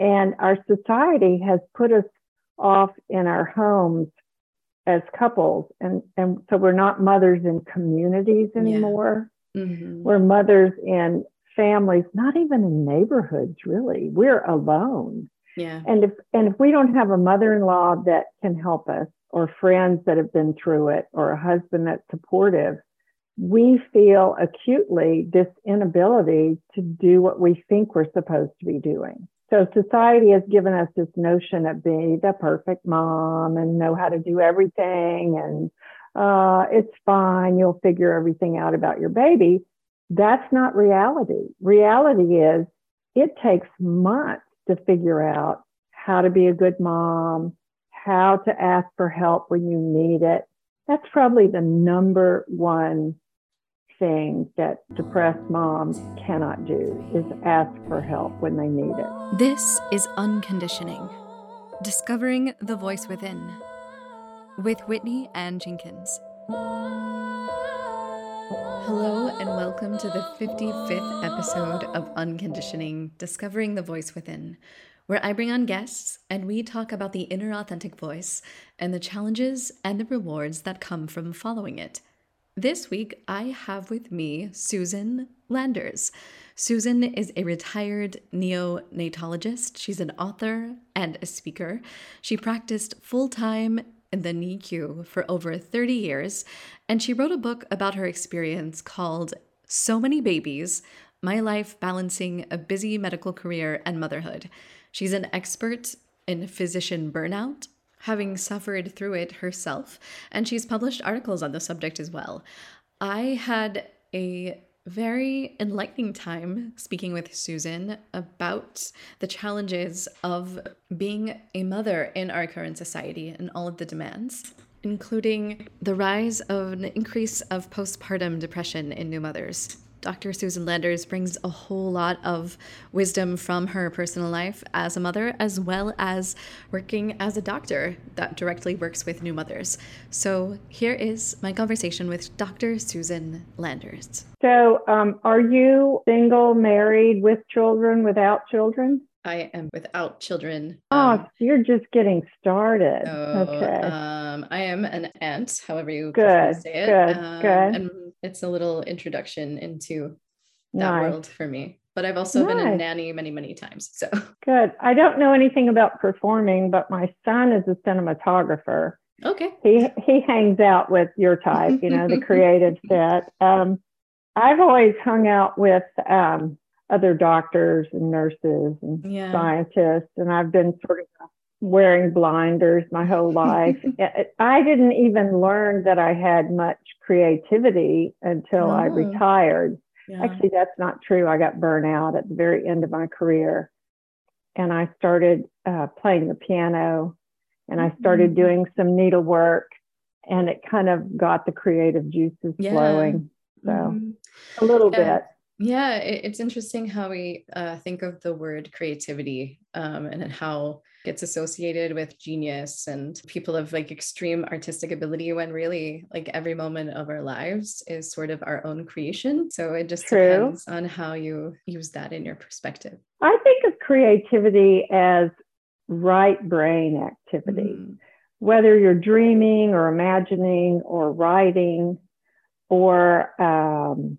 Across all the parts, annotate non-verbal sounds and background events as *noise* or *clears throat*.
And our society has put us off in our homes as couples. And, and so we're not mothers in communities anymore. Yeah. Mm-hmm. We're mothers in families, not even in neighborhoods, really. We're alone. Yeah. And if and if we don't have a mother-in-law that can help us, or friends that have been through it, or a husband that's supportive, we feel acutely this inability to do what we think we're supposed to be doing. So society has given us this notion of being the perfect mom and know how to do everything and uh, it's fine, you'll figure everything out about your baby. That's not reality. Reality is it takes months to figure out how to be a good mom, how to ask for help when you need it. That's probably the number one thing that depressed moms cannot do is ask for help when they need it. This is Unconditioning Discovering the Voice Within with Whitney Ann Jenkins. Hello, and welcome to the 55th episode of Unconditioning Discovering the Voice Within, where I bring on guests and we talk about the inner authentic voice and the challenges and the rewards that come from following it. This week, I have with me Susan Landers. Susan is a retired neonatologist. She's an author and a speaker. She practiced full time in the NICU for over 30 years, and she wrote a book about her experience called So Many Babies My Life Balancing a Busy Medical Career and Motherhood. She's an expert in physician burnout, having suffered through it herself, and she's published articles on the subject as well. I had a very enlightening time speaking with Susan about the challenges of being a mother in our current society and all of the demands, including the rise of an increase of postpartum depression in new mothers. Dr. Susan Landers brings a whole lot of wisdom from her personal life as a mother, as well as working as a doctor that directly works with new mothers. So here is my conversation with Dr. Susan Landers. So, um, are you single, married, with children, without children? I am without children. Oh, um, you're just getting started. So, okay. Um, I am an aunt, however you good, say it. Good, um, good. And it's a little introduction into that nice. world for me. But I've also nice. been a nanny many, many times. So *laughs* good. I don't know anything about performing, but my son is a cinematographer. Okay. He he hangs out with your type, you know, the *laughs* creative set. Um, I've always hung out with um, other doctors and nurses and yeah. scientists, and I've been sort of wearing blinders my whole life. *laughs* I didn't even learn that I had much creativity until I oh. retired. Yeah. Actually, that's not true. I got burnt out at the very end of my career. And I started uh, playing the piano and I started mm-hmm. doing some needlework and it kind of got the creative juices yeah. flowing. So mm-hmm. a little yeah. bit. Yeah, it's interesting how we uh, think of the word creativity um, and how gets associated with genius and people of like extreme artistic ability when really like every moment of our lives is sort of our own creation. So it just True. depends on how you use that in your perspective. I think of creativity as right brain activity. Mm. Whether you're dreaming or imagining or writing or um,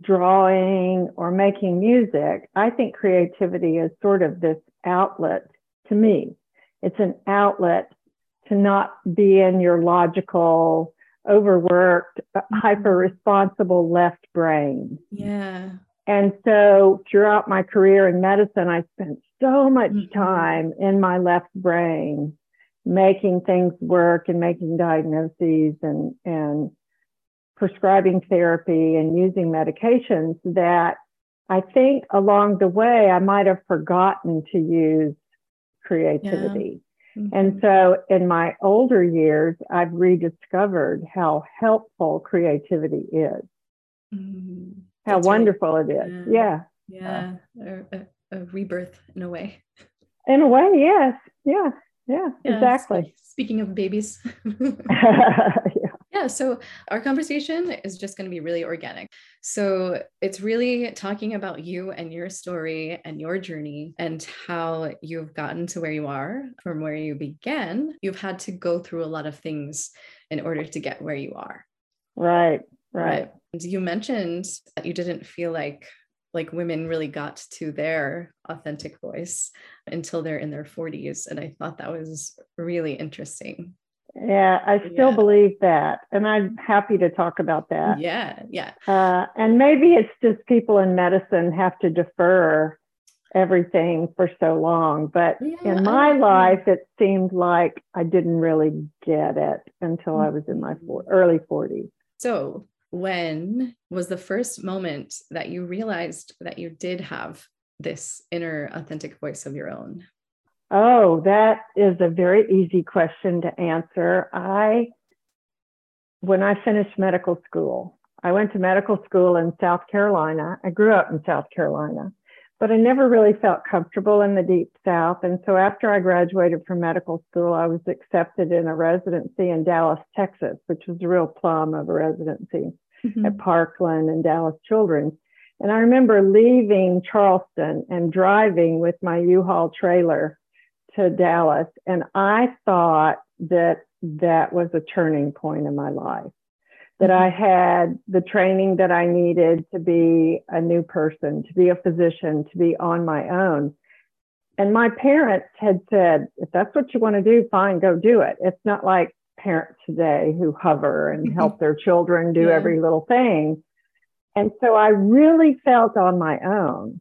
drawing or making music, I think creativity is sort of this outlet to me. It's an outlet to not be in your logical, overworked, mm-hmm. hyper responsible left brain. Yeah. And so throughout my career in medicine, I spent so much mm-hmm. time in my left brain making things work and making diagnoses and, and prescribing therapy and using medications that I think along the way I might have forgotten to use creativity. Yeah. Mm-hmm. And so in my older years, I've rediscovered how helpful creativity is, mm-hmm. how That's wonderful right. it is. Yeah. Yeah. yeah. A, a, a, rebirth in a way. In a way, yes. Yeah. Yeah. yeah exactly. Speaking of babies. *laughs* *laughs* yeah. So our conversation is just going to be really organic. So it's really talking about you and your story and your journey and how you've gotten to where you are from where you began. You've had to go through a lot of things in order to get where you are. Right, right. And you mentioned that you didn't feel like like women really got to their authentic voice until they're in their 40s and i thought that was really interesting yeah, I still yeah. believe that. And I'm happy to talk about that. Yeah, yeah. Uh, and maybe it's just people in medicine have to defer everything for so long. But yeah, in my life, it seemed like I didn't really get it until I was in my four, mm-hmm. early 40s. So, when was the first moment that you realized that you did have this inner authentic voice of your own? Oh, that is a very easy question to answer. I, when I finished medical school, I went to medical school in South Carolina. I grew up in South Carolina, but I never really felt comfortable in the deep South. And so after I graduated from medical school, I was accepted in a residency in Dallas, Texas, which was a real plum of a residency mm-hmm. at Parkland and Dallas Children's. And I remember leaving Charleston and driving with my U-Haul trailer to Dallas, and I thought that that was a turning point in my life. That I mm-hmm. had the training that I needed to be a new person, to be a physician, to be on my own. And my parents had said, if that's what you want to do, fine, go do it. It's not like parents today who hover and mm-hmm. help their children do yeah. every little thing. And so I really felt on my own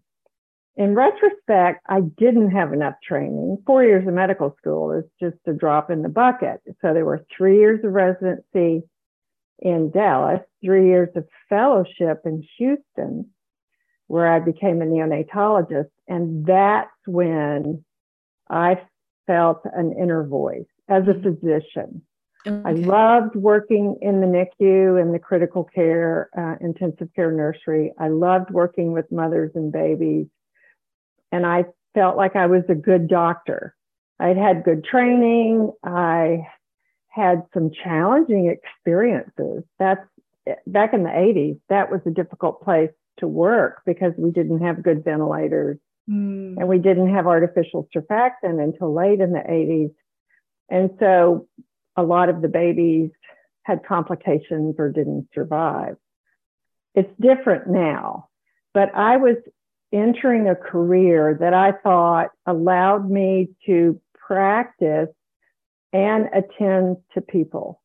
in retrospect, I didn't have enough training. Four years of medical school is just a drop in the bucket. So there were three years of residency in Dallas, three years of fellowship in Houston, where I became a neonatologist. And that's when I felt an inner voice as a physician. Okay. I loved working in the NICU and the critical care, uh, intensive care nursery. I loved working with mothers and babies and I felt like I was a good doctor. I'd had good training. I had some challenging experiences. That's back in the 80s, that was a difficult place to work because we didn't have good ventilators mm. and we didn't have artificial surfactant until late in the 80s. And so a lot of the babies had complications or didn't survive. It's different now, but I was entering a career that I thought allowed me to practice and attend to people,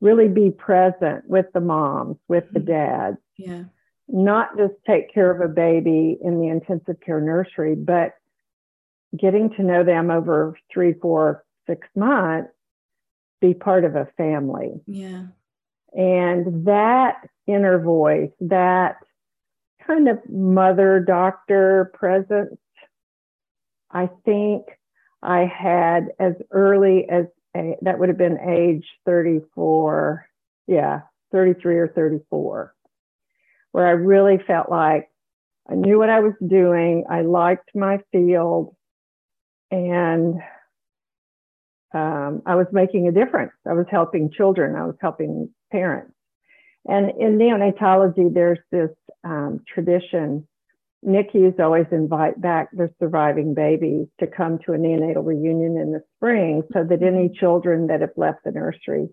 really be present with the moms, with the mm-hmm. dads. Yeah. Not just take care of a baby in the intensive care nursery, but getting to know them over three, four, six months, be part of a family. Yeah. And that inner voice, that kind of mother doctor presence. I think I had as early as a, that would have been age 34, yeah, 33 or 34, where I really felt like I knew what I was doing. I liked my field and um, I was making a difference. I was helping children, I was helping parents. And in neonatology, there's this um, tradition. NICUs always invite back their surviving babies to come to a neonatal reunion in the spring so that any children that have left the nursery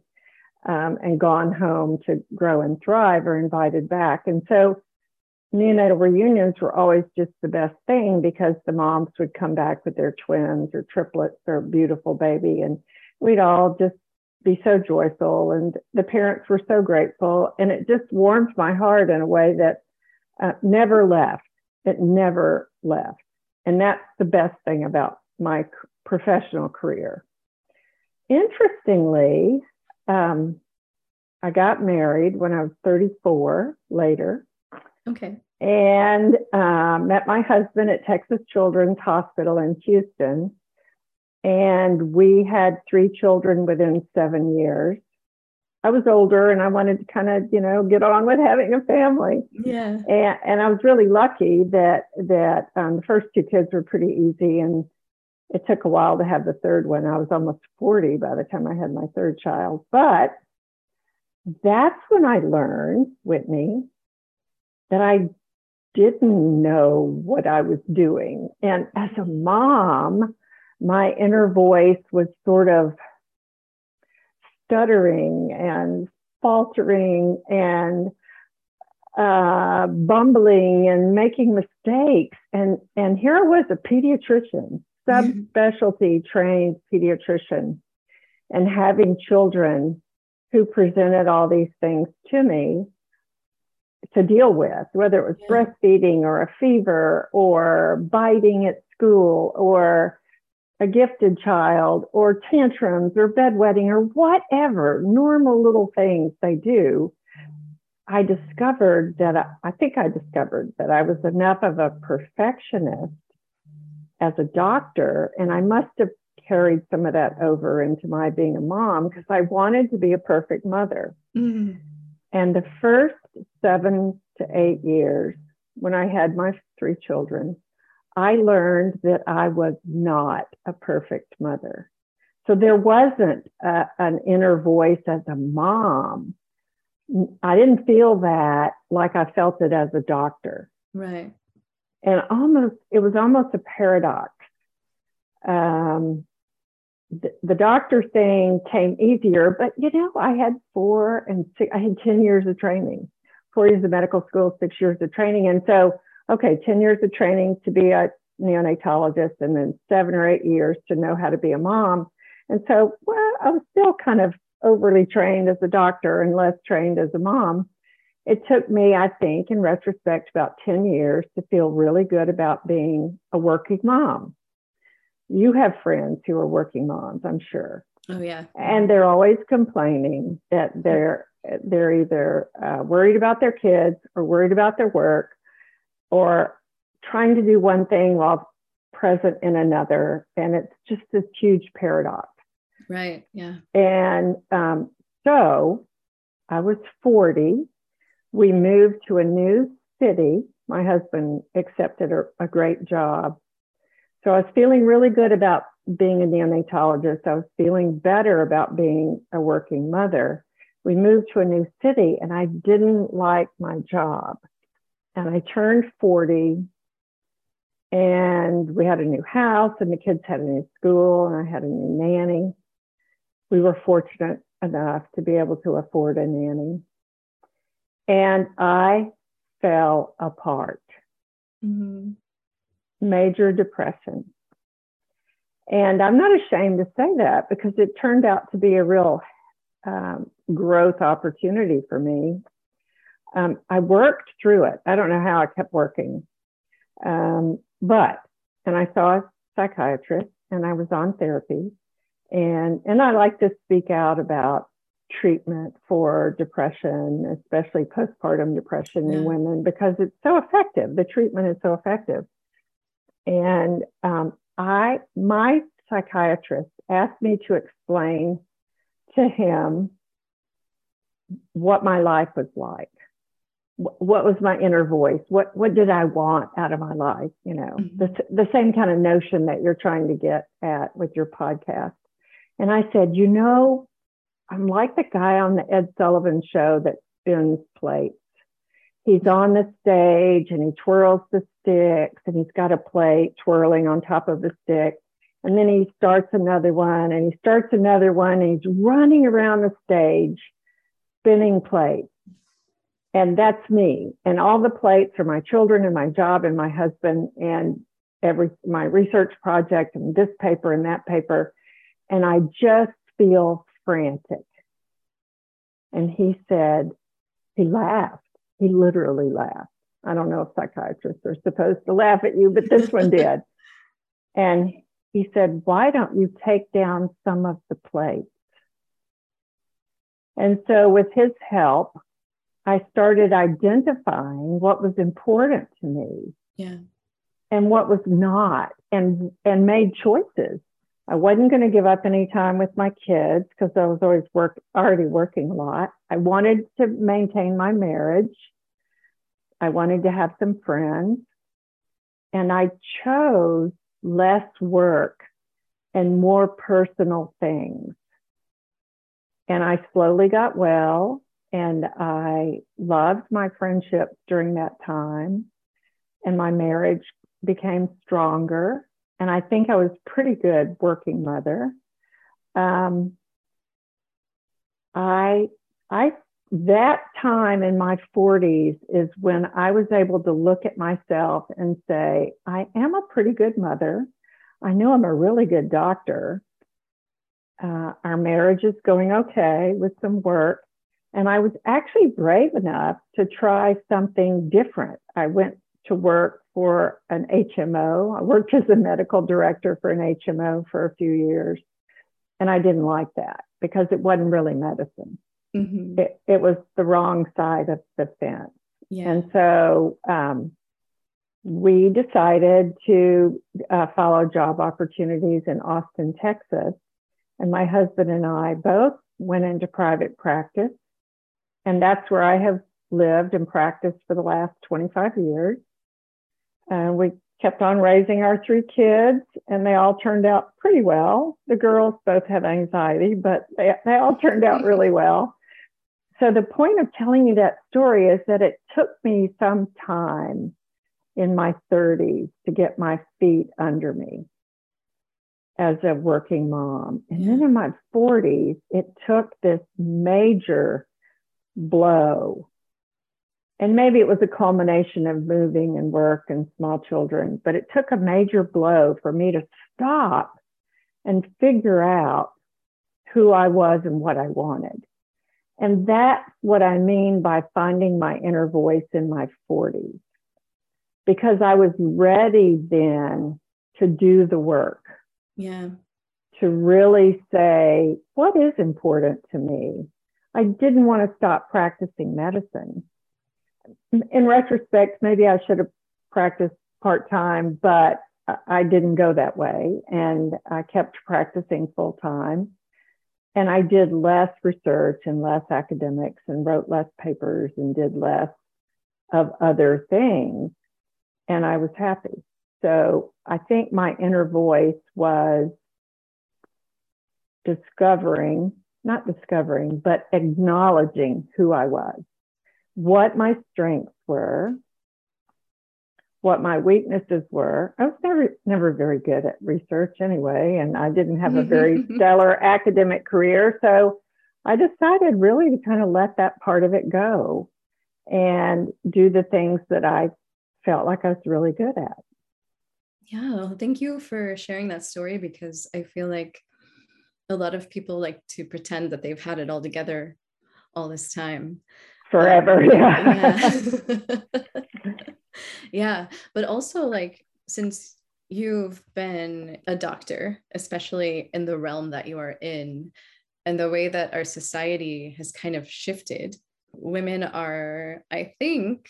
um, and gone home to grow and thrive are invited back. And so neonatal reunions were always just the best thing because the moms would come back with their twins or triplets or beautiful baby and we'd all just be so joyful and the parents were so grateful and it just warmed my heart in a way that uh, never left. It never left. And that's the best thing about my professional career. Interestingly um, i got married when i was 34 later. Okay. And uh, met my husband at texas children's hospital in houston and we had three children within seven years. I was older and I wanted to kind of, you know, get on with having a family. Yeah. And, and I was really lucky that that um, the first two kids were pretty easy, and it took a while to have the third one. I was almost 40 by the time I had my third child, but that's when I learned, Whitney, that I didn't know what I was doing. And as a mom, my inner voice was sort of stuttering and faltering and uh, bumbling and making mistakes. And, and here I was a pediatrician, subspecialty trained pediatrician, and having children who presented all these things to me to deal with, whether it was yeah. breastfeeding or a fever or biting at school or a gifted child or tantrums or bedwetting or whatever normal little things they do. I discovered that I, I think I discovered that I was enough of a perfectionist as a doctor, and I must have carried some of that over into my being a mom because I wanted to be a perfect mother. Mm-hmm. And the first seven to eight years, when I had my three children, I learned that I was not a perfect mother. So there wasn't a, an inner voice as a mom. I didn't feel that like I felt it as a doctor. Right. And almost, it was almost a paradox. Um, the, the doctor thing came easier, but you know, I had four and six, I had 10 years of training, four years of medical school, six years of training. And so, okay, 10 years of training to be a neonatologist and then seven or eight years to know how to be a mom. And so, well, I was still kind of overly trained as a doctor and less trained as a mom. It took me, I think, in retrospect, about 10 years to feel really good about being a working mom you have friends who are working moms, I'm sure. Oh yeah. And they're always complaining that they're they're either uh, worried about their kids or worried about their work or trying to do one thing while present in another. And it's just this huge paradox. Right. Yeah. And um, so i was 40 we moved to a new city. My husband accepted a, a great job. So I was feeling really good about being a neonatologist. I was feeling better about being a working mother. We moved to a new city and I didn't like my job. And I turned 40 and we had a new house and the kids had a new school and I had a new nanny. We were fortunate enough to be able to afford a nanny. And I fell apart. Mm-hmm major depression. And I'm not ashamed to say that because it turned out to be a real um, growth opportunity for me. Um, I worked through it. I don't know how I kept working. Um, but, and I saw a psychiatrist and I was on therapy. And, and I like to speak out about treatment for depression, especially postpartum depression yeah. in women, because it's so effective. The treatment is so effective. And um, I, my psychiatrist asked me to explain to him what my life was like. What was my inner voice? What what did I want out of my life? You know, mm-hmm. the the same kind of notion that you're trying to get at with your podcast. And I said, you know, I'm like the guy on the Ed Sullivan show that spins plates he's on the stage and he twirls the sticks and he's got a plate twirling on top of the stick. And then he starts another one and he starts another one and he's running around the stage spinning plates. And that's me. And all the plates are my children and my job and my husband and every my research project and this paper and that paper. And I just feel frantic. And he said, he laughed he literally laughed. I don't know if psychiatrists are supposed to laugh at you, but this one *laughs* did. And he said, Why don't you take down some of the plates? And so, with his help, I started identifying what was important to me. Yeah. And what was not, and and made choices. I wasn't going to give up any time with my kids because I was always work already working a lot. I wanted to maintain my marriage. I wanted to have some friends. And I chose less work and more personal things. And I slowly got well. And I loved my friendships during that time. And my marriage became stronger. And I think I was pretty good working mother. Um, I, I, that time in my 40s is when I was able to look at myself and say, I am a pretty good mother. I know I'm a really good doctor. Uh, our marriage is going okay with some work. And I was actually brave enough to try something different. I went to work for an HMO. I worked as a medical director for an HMO for a few years. And I didn't like that because it wasn't really medicine. Mm-hmm. It, it was the wrong side of the fence. Yeah. And so um, we decided to uh, follow job opportunities in Austin, Texas. And my husband and I both went into private practice. And that's where I have lived and practiced for the last 25 years. And we kept on raising our three kids, and they all turned out pretty well. The girls both have anxiety, but they, they all turned out really well. So, the point of telling you that story is that it took me some time in my 30s to get my feet under me as a working mom. And then in my 40s, it took this major blow and maybe it was a culmination of moving and work and small children, but it took a major blow for me to stop and figure out who I was and what I wanted. And that's what I mean by finding my inner voice in my 40s, because I was ready then to do the work. Yeah. To really say, what is important to me? I didn't want to stop practicing medicine in retrospect, maybe I should have practiced part time, but I didn't go that way. And I kept practicing full time. And I did less research and less academics and wrote less papers and did less of other things. And I was happy. So I think my inner voice was discovering, not discovering, but acknowledging who I was what my strengths were, what my weaknesses were. I was never never very good at research anyway, and I didn't have a very *laughs* stellar academic career. So I decided really to kind of let that part of it go and do the things that I felt like I was really good at. Yeah, thank you for sharing that story because I feel like a lot of people like to pretend that they've had it all together all this time forever. Um, yeah. Yeah. *laughs* yeah. But also, like, since you've been a doctor, especially in the realm that you are in, and the way that our society has kind of shifted, women are, I think,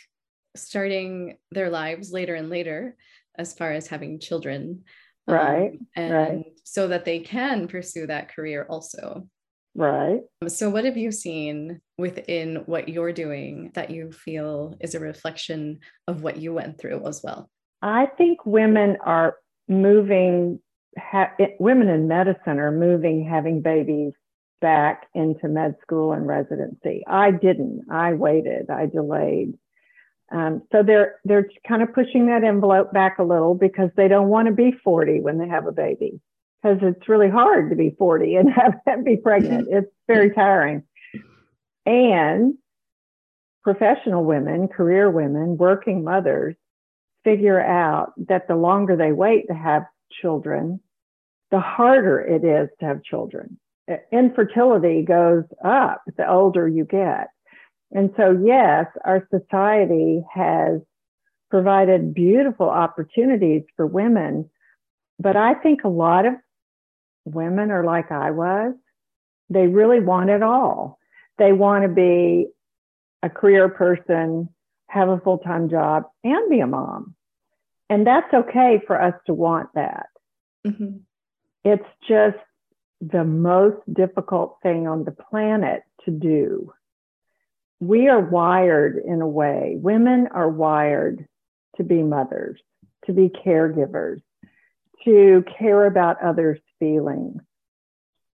starting their lives later and later as far as having children. Right. Um, and right. so that they can pursue that career also. Right. So, what have you seen within what you're doing that you feel is a reflection of what you went through as well? I think women are moving, ha- women in medicine are moving having babies back into med school and residency. I didn't. I waited. I delayed. Um, so they're they're kind of pushing that envelope back a little because they don't want to be 40 when they have a baby because it's really hard to be 40 and *laughs* have and be pregnant. It's very tiring. And professional women, career women, working mothers figure out that the longer they wait to have children, the harder it is to have children. Infertility goes up the older you get. And so, yes, our society has provided beautiful opportunities for women, but I think a lot of women are like I was. They really want it all. They want to be a career person, have a full time job, and be a mom. And that's okay for us to want that. Mm-hmm. It's just the most difficult thing on the planet to do. We are wired in a way, women are wired to be mothers, to be caregivers, to care about others' feelings.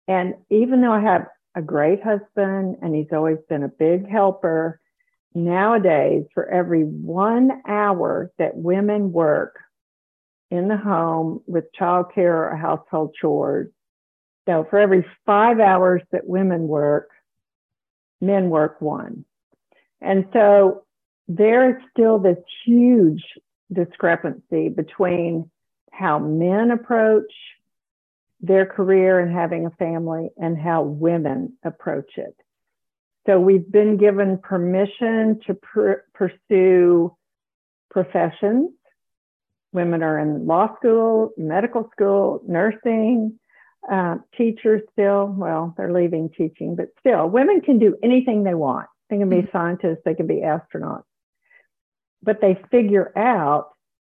And even though I have a great husband and he's always been a big helper. Nowadays, for every one hour that women work in the home with childcare or household chores, so for every five hours that women work, men work one. And so there is still this huge discrepancy between how men approach their career and having a family and how women approach it. So we've been given permission to pr- pursue professions. Women are in law school, medical school, nursing, uh, teachers still, well, they're leaving teaching, but still, women can do anything they want. They can be mm-hmm. scientists, they can be astronauts. But they figure out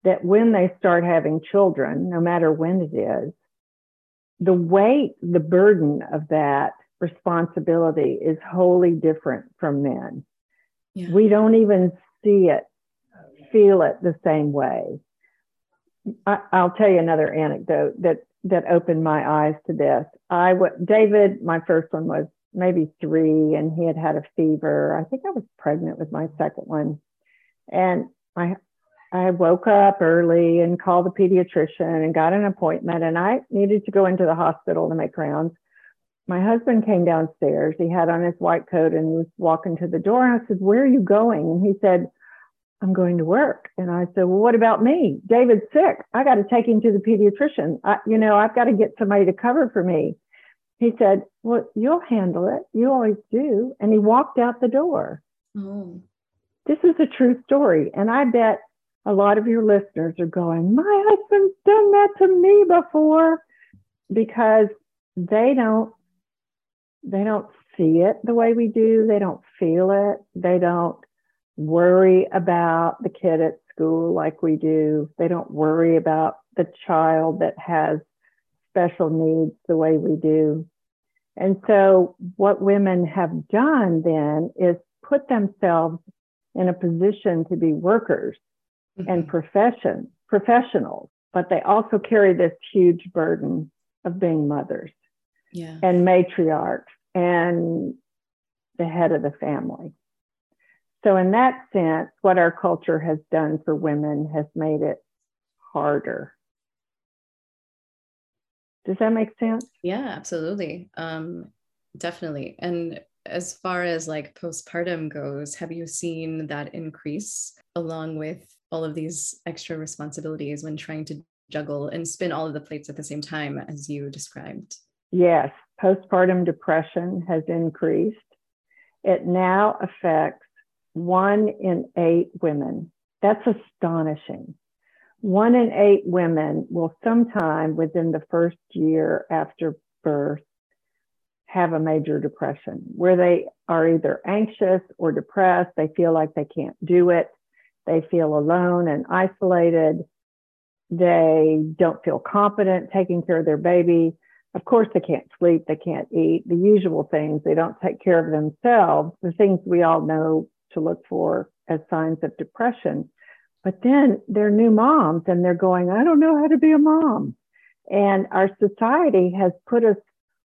that when they start having children, no matter when it is, the weight, the burden of that responsibility is wholly different from men. Yeah. We don't even see it, feel it the same way. I, will tell you another anecdote that that opened my eyes to this. I w- David, my first one was maybe three, and he had had a fever. I think I was pregnant with my second one, and I I woke up early and called the pediatrician and got an appointment, and I needed to go into the hospital to make rounds. My husband came downstairs. He had on his white coat and was walking to the door. And I said, "Where are you going?" And he said, I'm going to work. And I said, Well, what about me? David's sick. I got to take him to the pediatrician. I, you know, I've got to get somebody to cover for me. He said, Well, you'll handle it. You always do. And he walked out the door. Oh. This is a true story. And I bet a lot of your listeners are going, My husband's done that to me before because they don't they don't see it the way we do. They don't feel it. They don't worry about the kid at school like we do. They don't worry about the child that has special needs the way we do. And so, what women have done then is put themselves in a position to be workers mm-hmm. and profession professionals, but they also carry this huge burden of being mothers yeah. and matriarchs and the head of the family. So, in that sense, what our culture has done for women has made it harder. Does that make sense? Yeah, absolutely. Um, definitely. And as far as like postpartum goes, have you seen that increase along with all of these extra responsibilities when trying to juggle and spin all of the plates at the same time, as you described? Yes, postpartum depression has increased. It now affects one in eight women. That's astonishing. One in eight women will sometime within the first year after birth have a major depression where they are either anxious or depressed. They feel like they can't do it. They feel alone and isolated. They don't feel confident taking care of their baby. Of course, they can't sleep. They can't eat the usual things. They don't take care of themselves, the things we all know to look for as signs of depression. But then they're new moms and they're going, I don't know how to be a mom. And our society has put us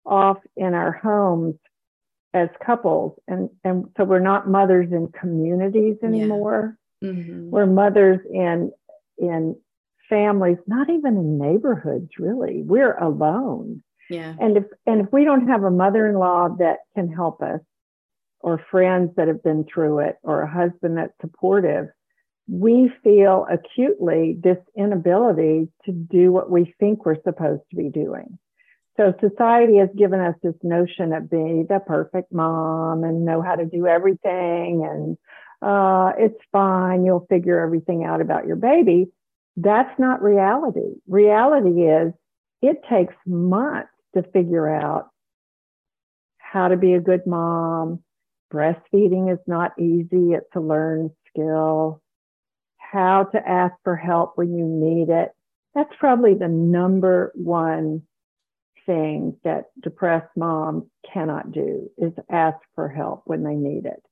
off in our homes as couples. And, and so we're not mothers in communities anymore. Yeah. Mm-hmm. We're mothers in, in families, not even in neighborhoods, really. We're alone. Yeah. And if and if we don't have a mother-in-law that can help us, or friends that have been through it or a husband that's supportive, we feel acutely this inability to do what we think we're supposed to be doing. So society has given us this notion of being the perfect mom and know how to do everything and uh, it's fine, you'll figure everything out about your baby. That's not reality. Reality is it takes months to figure out how to be a good mom, breastfeeding is not easy, it's a learned skill. How to ask for help when you need it. That's probably the number one thing that depressed moms cannot do is ask for help when they need it.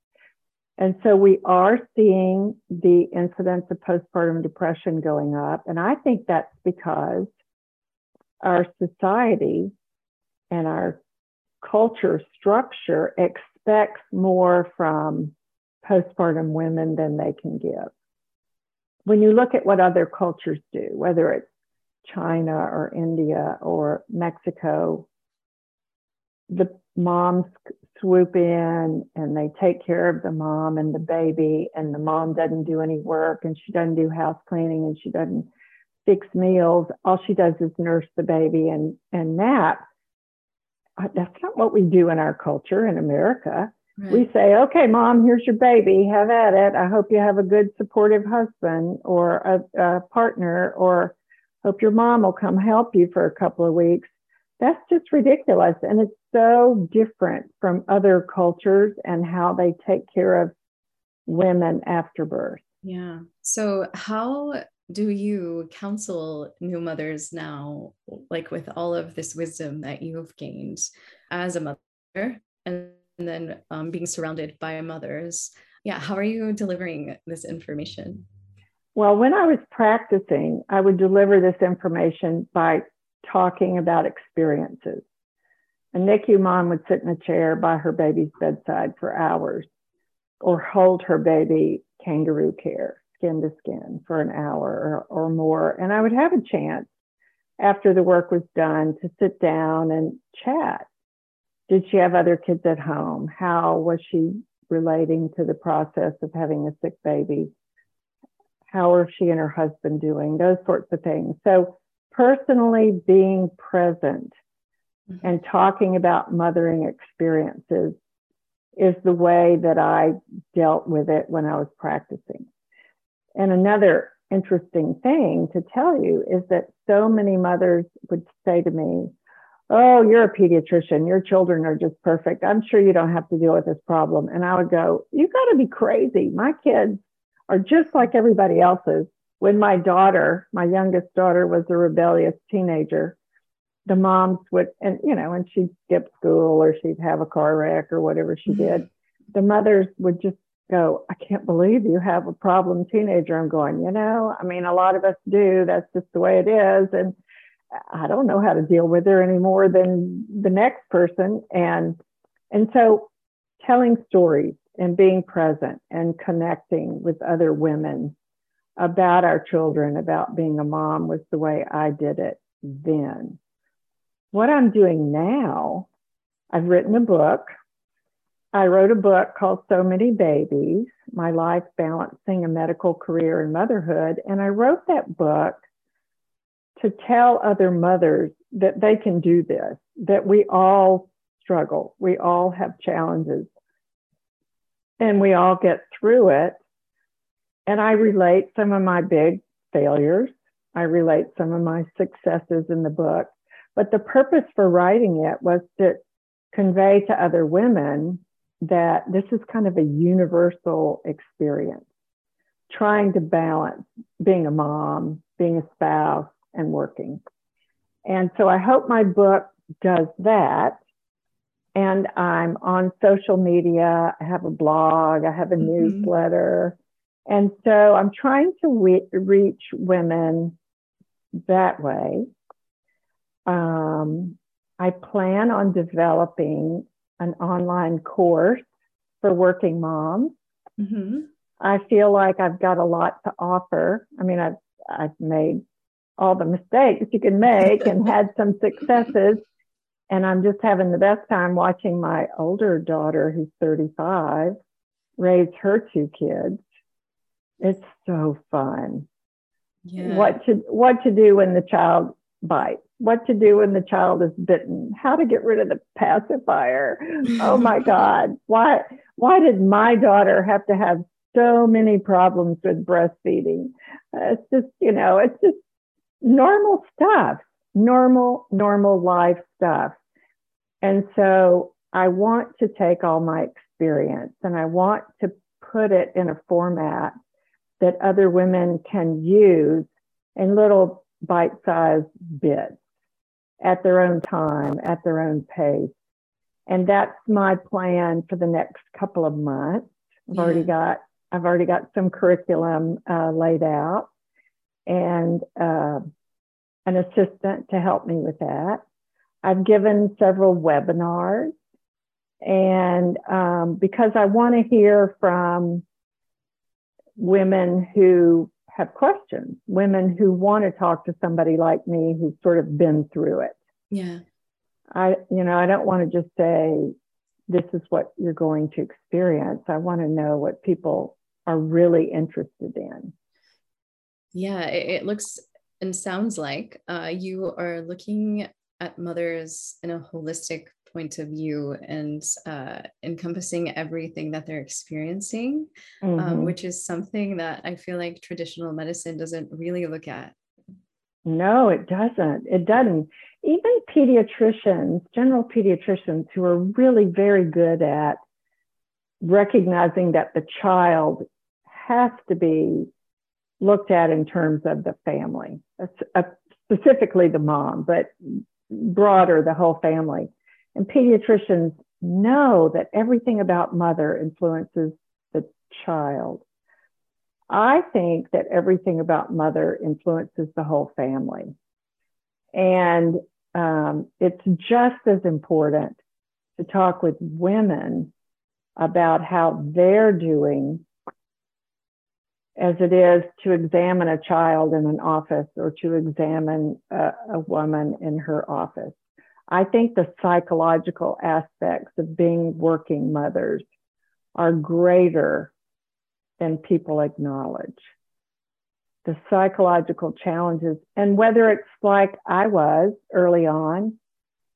And so we are seeing the incidence of postpartum depression going up. And I think that's because our society and our culture structure expects more from postpartum women than they can give. When you look at what other cultures do, whether it's China or India or Mexico, the moms swoop in and they take care of the mom and the baby, and the mom doesn't do any work and she doesn't do house cleaning and she doesn't fix meals. All she does is nurse the baby and, and nap. Uh, that's not what we do in our culture in America. Right. We say, okay, mom, here's your baby. Have at it. I hope you have a good, supportive husband or a, a partner, or hope your mom will come help you for a couple of weeks. That's just ridiculous. And it's so different from other cultures and how they take care of women after birth. Yeah. So, how do you counsel new mothers now, like with all of this wisdom that you've gained as a mother and then um, being surrounded by mothers? Yeah, how are you delivering this information? Well, when I was practicing, I would deliver this information by talking about experiences. A NICU mom would sit in a chair by her baby's bedside for hours or hold her baby kangaroo care skin to skin for an hour or, or more. And I would have a chance after the work was done to sit down and chat. Did she have other kids at home? How was she relating to the process of having a sick baby? How are she and her husband doing? Those sorts of things. So, personally being present mm-hmm. and talking about mothering experiences is the way that I dealt with it when I was practicing. And another interesting thing to tell you is that so many mothers would say to me, Oh, you're a pediatrician. Your children are just perfect. I'm sure you don't have to deal with this problem. And I would go, You got to be crazy. My kids are just like everybody else's. When my daughter, my youngest daughter, was a rebellious teenager, the moms would, and you know, and she'd skip school or she'd have a car wreck or whatever she did. Mm-hmm. The mothers would just go, I can't believe you have a problem teenager. I'm going, you know, I mean, a lot of us do. That's just the way it is. And I don't know how to deal with her any more than the next person. And and so telling stories and being present and connecting with other women about our children, about being a mom was the way I did it then. What I'm doing now, I've written a book I wrote a book called So Many Babies My Life Balancing a Medical Career and Motherhood. And I wrote that book to tell other mothers that they can do this, that we all struggle, we all have challenges, and we all get through it. And I relate some of my big failures, I relate some of my successes in the book. But the purpose for writing it was to convey to other women that this is kind of a universal experience, trying to balance being a mom, being a spouse, and working. And so I hope my book does that. And I'm on social media. I have a blog, I have a mm-hmm. newsletter. And so I'm trying to we- reach women that way. Um, I plan on developing an online course for working moms. Mm-hmm. I feel like I've got a lot to offer. I mean, I've I've made all the mistakes you can make and had some successes. And I'm just having the best time watching my older daughter, who's 35, raise her two kids. It's so fun. Yeah. What to what to do when the child bites what to do when the child is bitten, how to get rid of the pacifier. oh my *laughs* God. Why why did my daughter have to have so many problems with breastfeeding? Uh, it's just, you know, it's just normal stuff, normal, normal life stuff. And so I want to take all my experience and I want to put it in a format that other women can use in little bite sized bits at their own time, at their own pace. And that's my plan for the next couple of months. I've yeah. already got I've already got some curriculum uh, laid out and uh, an assistant to help me with that. I've given several webinars. And um, because I want to hear from women who have questions, women who want to talk to somebody like me who's sort of been through it. Yeah. I, you know, I don't want to just say, this is what you're going to experience. I want to know what people are really interested in. Yeah, it, it looks and sounds like uh, you are looking at mothers in a holistic point of view and uh, encompassing everything that they're experiencing, um, mm-hmm. um, which is something that I feel like traditional medicine doesn't really look at. No, it doesn't. It doesn't. Even pediatricians, general pediatricians who are really very good at recognizing that the child has to be looked at in terms of the family, uh, specifically the mom, but broader, the whole family. And pediatricians know that everything about mother influences the child. I think that everything about mother influences the whole family. And um, it's just as important to talk with women about how they're doing as it is to examine a child in an office or to examine a, a woman in her office. I think the psychological aspects of being working mothers are greater than people acknowledge. The psychological challenges, and whether it's like I was early on,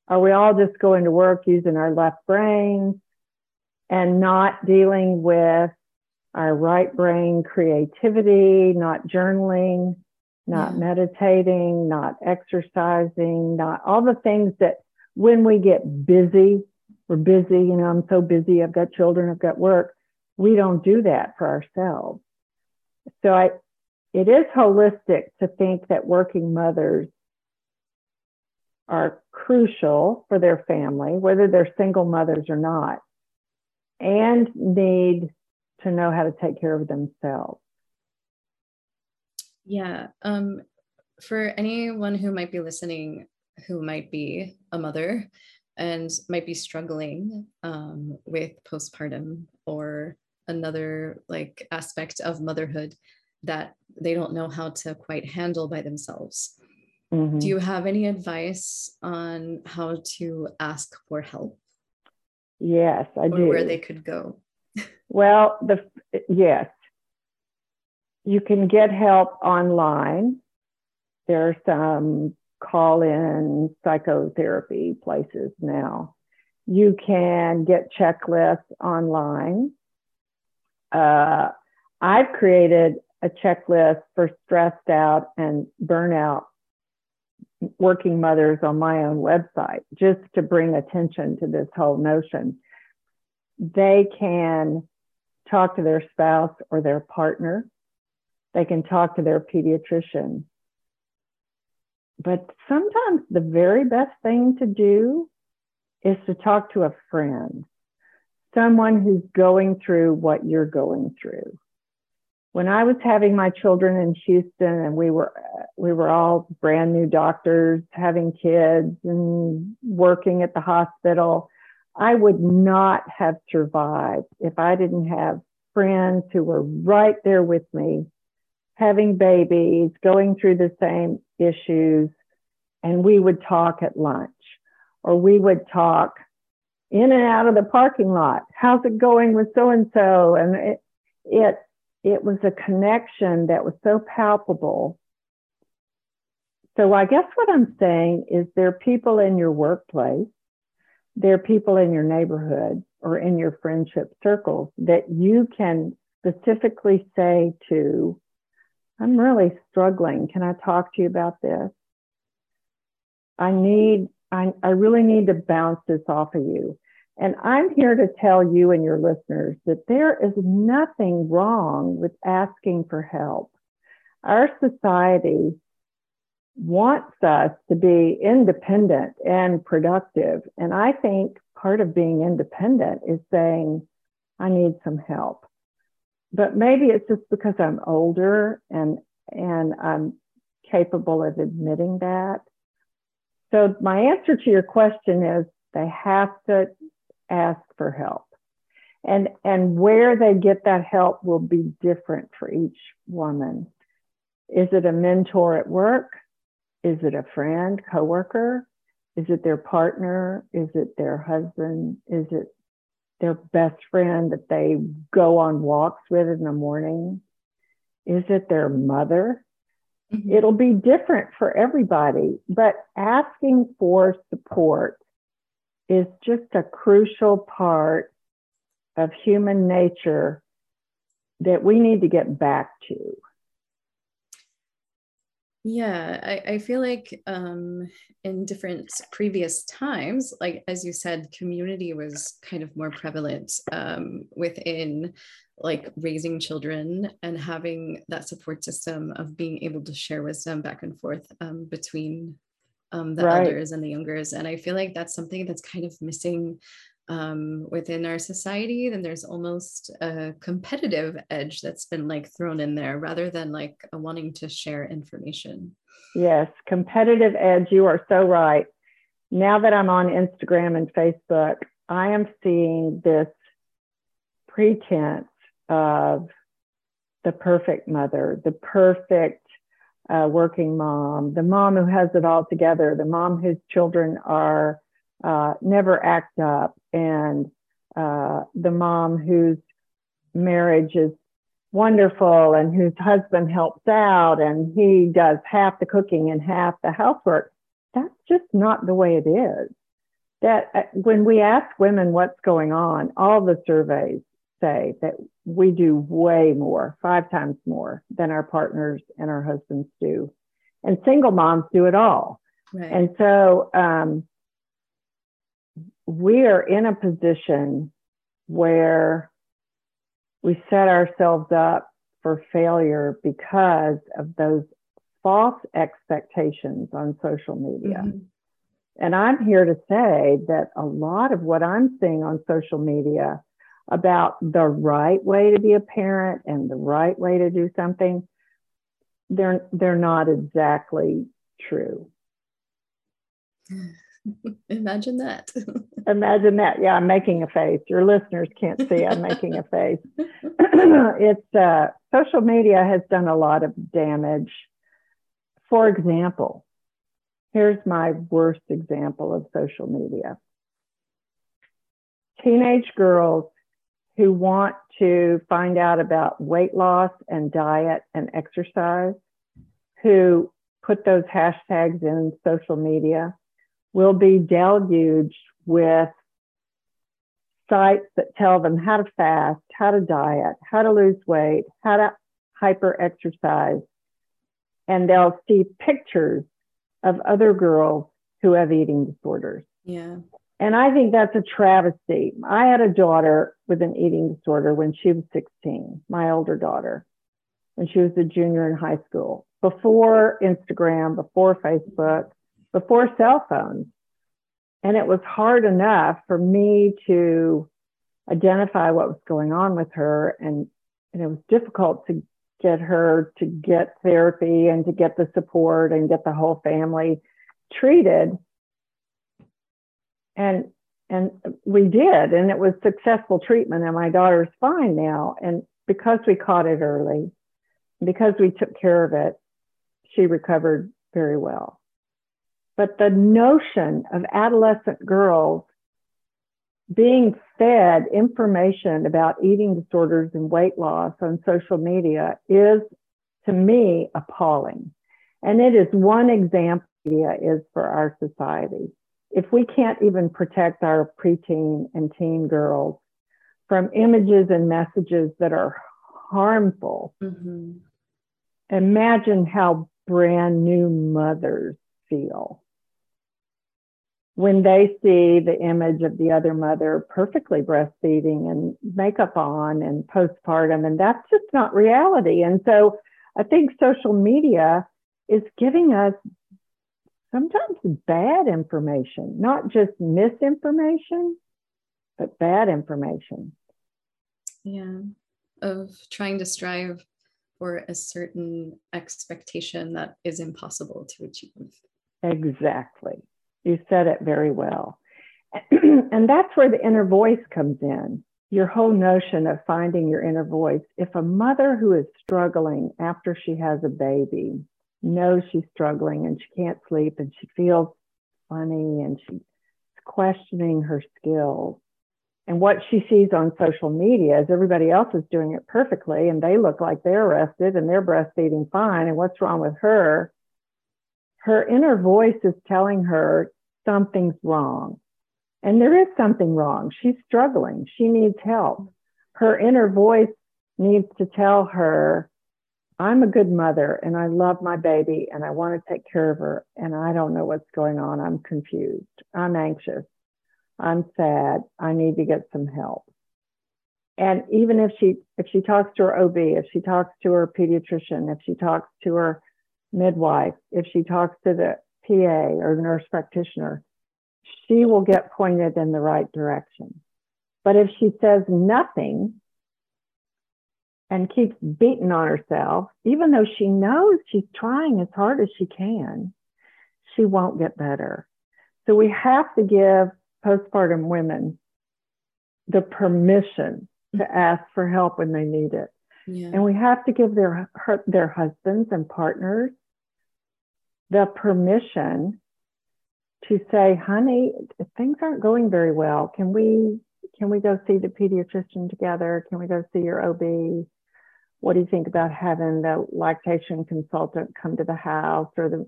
are we all just going to work using our left brain and not dealing with our right brain creativity, not journaling, not yeah. meditating, not exercising, not all the things that when we get busy, we're busy, you know, I'm so busy, I've got children, I've got work. We don't do that for ourselves. So I it is holistic to think that working mothers are crucial for their family, whether they're single mothers or not, and need to know how to take care of themselves. Yeah. Um, for anyone who might be listening, who might be a mother and might be struggling um, with postpartum or another like aspect of motherhood that they don't know how to quite handle by themselves. Mm-hmm. Do you have any advice on how to ask for help? Yes, I or do. Where they could go. Well, the yes, you can get help online. There are some call-in psychotherapy places now. You can get checklists online. Uh, I've created a checklist for stressed out and burnout working mothers on my own website just to bring attention to this whole notion. They can talk to their spouse or their partner. They can talk to their pediatrician. But sometimes the very best thing to do is to talk to a friend, someone who's going through what you're going through. When I was having my children in Houston and we were we were all brand new doctors having kids and working at the hospital, I would not have survived if I didn't have friends who were right there with me, having babies, going through the same issues, and we would talk at lunch or we would talk in and out of the parking lot. How's it going with so and so? And it, it, it was a connection that was so palpable. So I guess what I'm saying is there are people in your workplace there are people in your neighborhood or in your friendship circles that you can specifically say to, I'm really struggling. Can I talk to you about this? I need, I, I really need to bounce this off of you. And I'm here to tell you and your listeners that there is nothing wrong with asking for help. Our society wants us to be independent and productive. And I think part of being independent is saying, I need some help. But maybe it's just because I'm older and and I'm capable of admitting that. So, my answer to your question is they have to ask for help. And, and where they get that help will be different for each woman. Is it a mentor at work? Is it a friend, coworker? Is it their partner? Is it their husband? Is it their best friend that they go on walks with in the morning? Is it their mother? Mm-hmm. It'll be different for everybody, but asking for support is just a crucial part of human nature that we need to get back to. Yeah, I, I feel like um, in different previous times, like as you said, community was kind of more prevalent um, within like raising children and having that support system of being able to share wisdom back and forth um, between um, the right. elders and the youngers. And I feel like that's something that's kind of missing um, within our society. Then there's almost a competitive edge that's been like thrown in there rather than like wanting to share information. Yes, competitive edge. You are so right. Now that I'm on Instagram and Facebook, I am seeing this pretense of the perfect mother, the perfect uh, working mom, the mom who has it all together, the mom whose children are uh, never act up, and uh, the mom whose marriage is wonderful and whose husband helps out and he does half the cooking and half the housework. That's just not the way it is. That uh, when we ask women what's going on, all the surveys say that we do way more, five times more than our partners and our husbands do. And single moms do it all. Right. And so um, we are in a position where we set ourselves up for failure because of those false expectations on social media. Mm-hmm. And I'm here to say that a lot of what I'm seeing on social media about the right way to be a parent and the right way to do something, they're they're not exactly true. *laughs* Imagine that. *laughs* Imagine that. Yeah, I'm making a face. Your listeners can't see. I'm making a face. *laughs* *clears throat* it's uh, social media has done a lot of damage. For example, here's my worst example of social media. Teenage girls who want to find out about weight loss and diet and exercise, who put those hashtags in social media, will be deluged with sites that tell them how to fast, how to diet, how to lose weight, how to hyper exercise. And they'll see pictures of other girls who have eating disorders. Yeah. And I think that's a travesty. I had a daughter with an eating disorder when she was 16, my older daughter, when she was a junior in high school, before Instagram, before Facebook, before cell phones. And it was hard enough for me to identify what was going on with her. And, and it was difficult to get her to get therapy and to get the support and get the whole family treated. And and we did. And it was successful treatment and my daughter's fine now. And because we caught it early because we took care of it she recovered very well but the notion of adolescent girls being fed information about eating disorders and weight loss on social media is to me appalling. And it is one example is for our society. If we can't even protect our preteen and teen girls from images and messages that are harmful, mm-hmm. imagine how brand new mothers feel when they see the image of the other mother perfectly breastfeeding and makeup on and postpartum, and that's just not reality. And so I think social media is giving us sometimes bad information, not just misinformation, but bad information. Yeah, of trying to strive for a certain expectation that is impossible to achieve. Exactly. You said it very well. *clears throat* and that's where the inner voice comes in. Your whole notion of finding your inner voice. If a mother who is struggling after she has a baby knows she's struggling and she can't sleep and she feels funny and she's questioning her skills, and what she sees on social media is everybody else is doing it perfectly and they look like they're rested and they're breastfeeding fine. And what's wrong with her? Her inner voice is telling her something's wrong. And there is something wrong. She's struggling. She needs help. Her inner voice needs to tell her, I'm a good mother and I love my baby and I want to take care of her and I don't know what's going on. I'm confused. I'm anxious. I'm sad. I need to get some help. And even if she if she talks to her OB, if she talks to her pediatrician, if she talks to her midwife, if she talks to the PA or nurse practitioner, she will get pointed in the right direction. But if she says nothing and keeps beating on herself, even though she knows she's trying as hard as she can, she won't get better. So we have to give postpartum women the permission to mm-hmm. ask for help when they need it. Yeah. And we have to give their their husbands and partners the permission to say, "Honey, things aren't going very well. Can we can we go see the pediatrician together? Can we go see your OB? What do you think about having the lactation consultant come to the house or the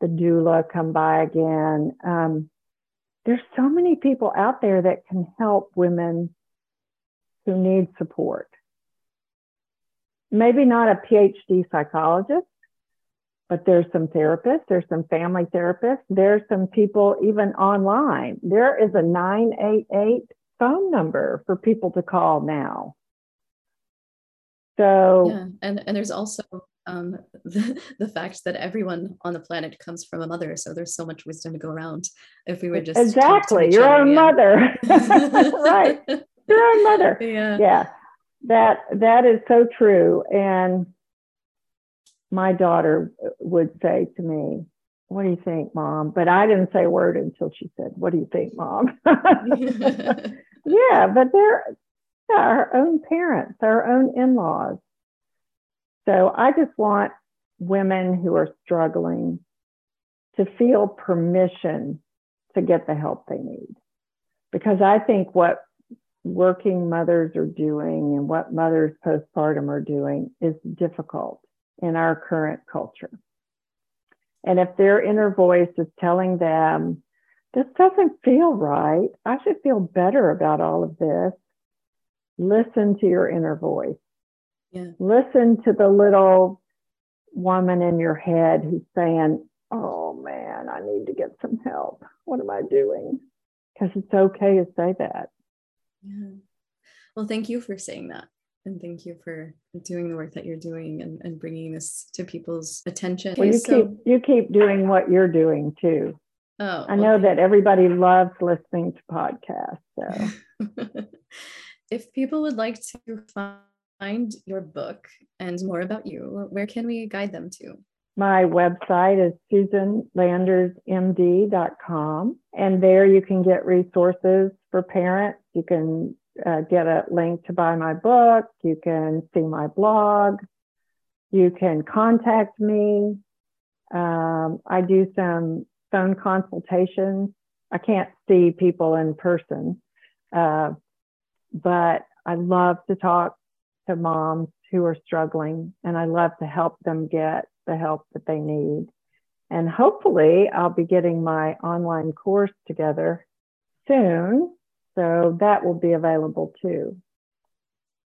the doula come by again?" Um, there's so many people out there that can help women who need support. Maybe not a PhD psychologist, but there's some therapists, there's some family therapists, there's some people even online. There is a 988 phone number for people to call now. So, yeah, and, and there's also um, *laughs* the, the fact that everyone on the planet comes from a mother. So there's so much wisdom to go around. If we would just exactly your own mother, *laughs* *laughs* right? Your own mother. Yeah. Yeah. That that is so true. And my daughter would say to me, what do you think, mom? But I didn't say a word until she said, what do you think, mom? *laughs* yeah, but they're yeah, our own parents, our own in laws. So I just want women who are struggling to feel permission to get the help they need. Because I think what working mothers are doing and what mothers postpartum are doing is difficult in our current culture. And if their inner voice is telling them, this doesn't feel right, I should feel better about all of this, listen to your inner voice. Yeah. Listen to the little woman in your head who's saying, Oh man, I need to get some help. What am I doing? Because it's okay to say that. Yeah. Well, thank you for saying that. And thank you for doing the work that you're doing and, and bringing this to people's attention. Well, you, so, keep, you keep doing what you're doing too. Oh, I know that everybody loves listening to podcasts. So, *laughs* if people would like to find your book and more about you, where can we guide them to? My website is susanlandersmd.com, and there you can get resources for parents. You can uh, get a link to buy my book. You can see my blog. You can contact me. Um, I do some phone consultations. I can't see people in person, uh, but I love to talk to moms who are struggling, and I love to help them get the help that they need. And hopefully, I'll be getting my online course together soon. So that will be available too.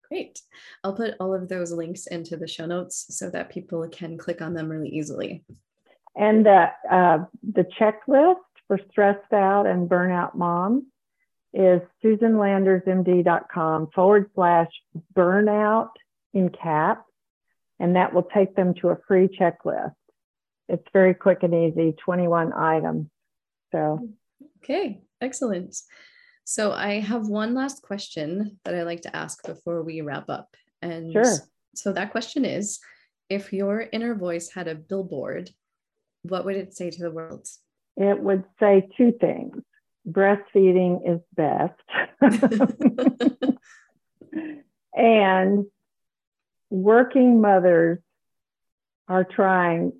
Great. I'll put all of those links into the show notes so that people can click on them really easily. And uh, uh, the checklist for stressed out and burnout moms is susanlandersmd.com forward slash burnout in caps, and that will take them to a free checklist. It's very quick and easy, 21 items. So, okay, excellent. So, I have one last question that I like to ask before we wrap up. And sure. so, that question is if your inner voice had a billboard, what would it say to the world? it would say two things breastfeeding is best. *laughs* and working mothers are trying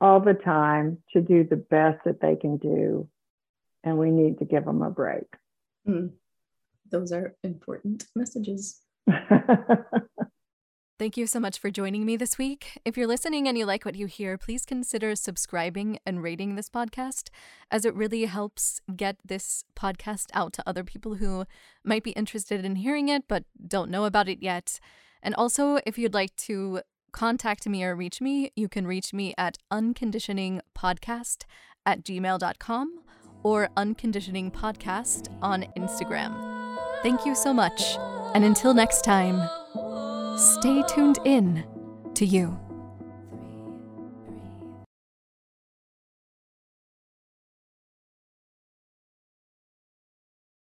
all the time to do the best that they can do, and we need to give them a break. Mm. Those are important messages. *laughs* Thank you so much for joining me this week. If you're listening and you like what you hear, please consider subscribing and rating this podcast, as it really helps get this podcast out to other people who might be interested in hearing it but don't know about it yet. And also, if you'd like to contact me or reach me, you can reach me at unconditioningpodcast at gmail.com or Unconditioning Podcast on Instagram. Thank you so much. And until next time, stay tuned in to you.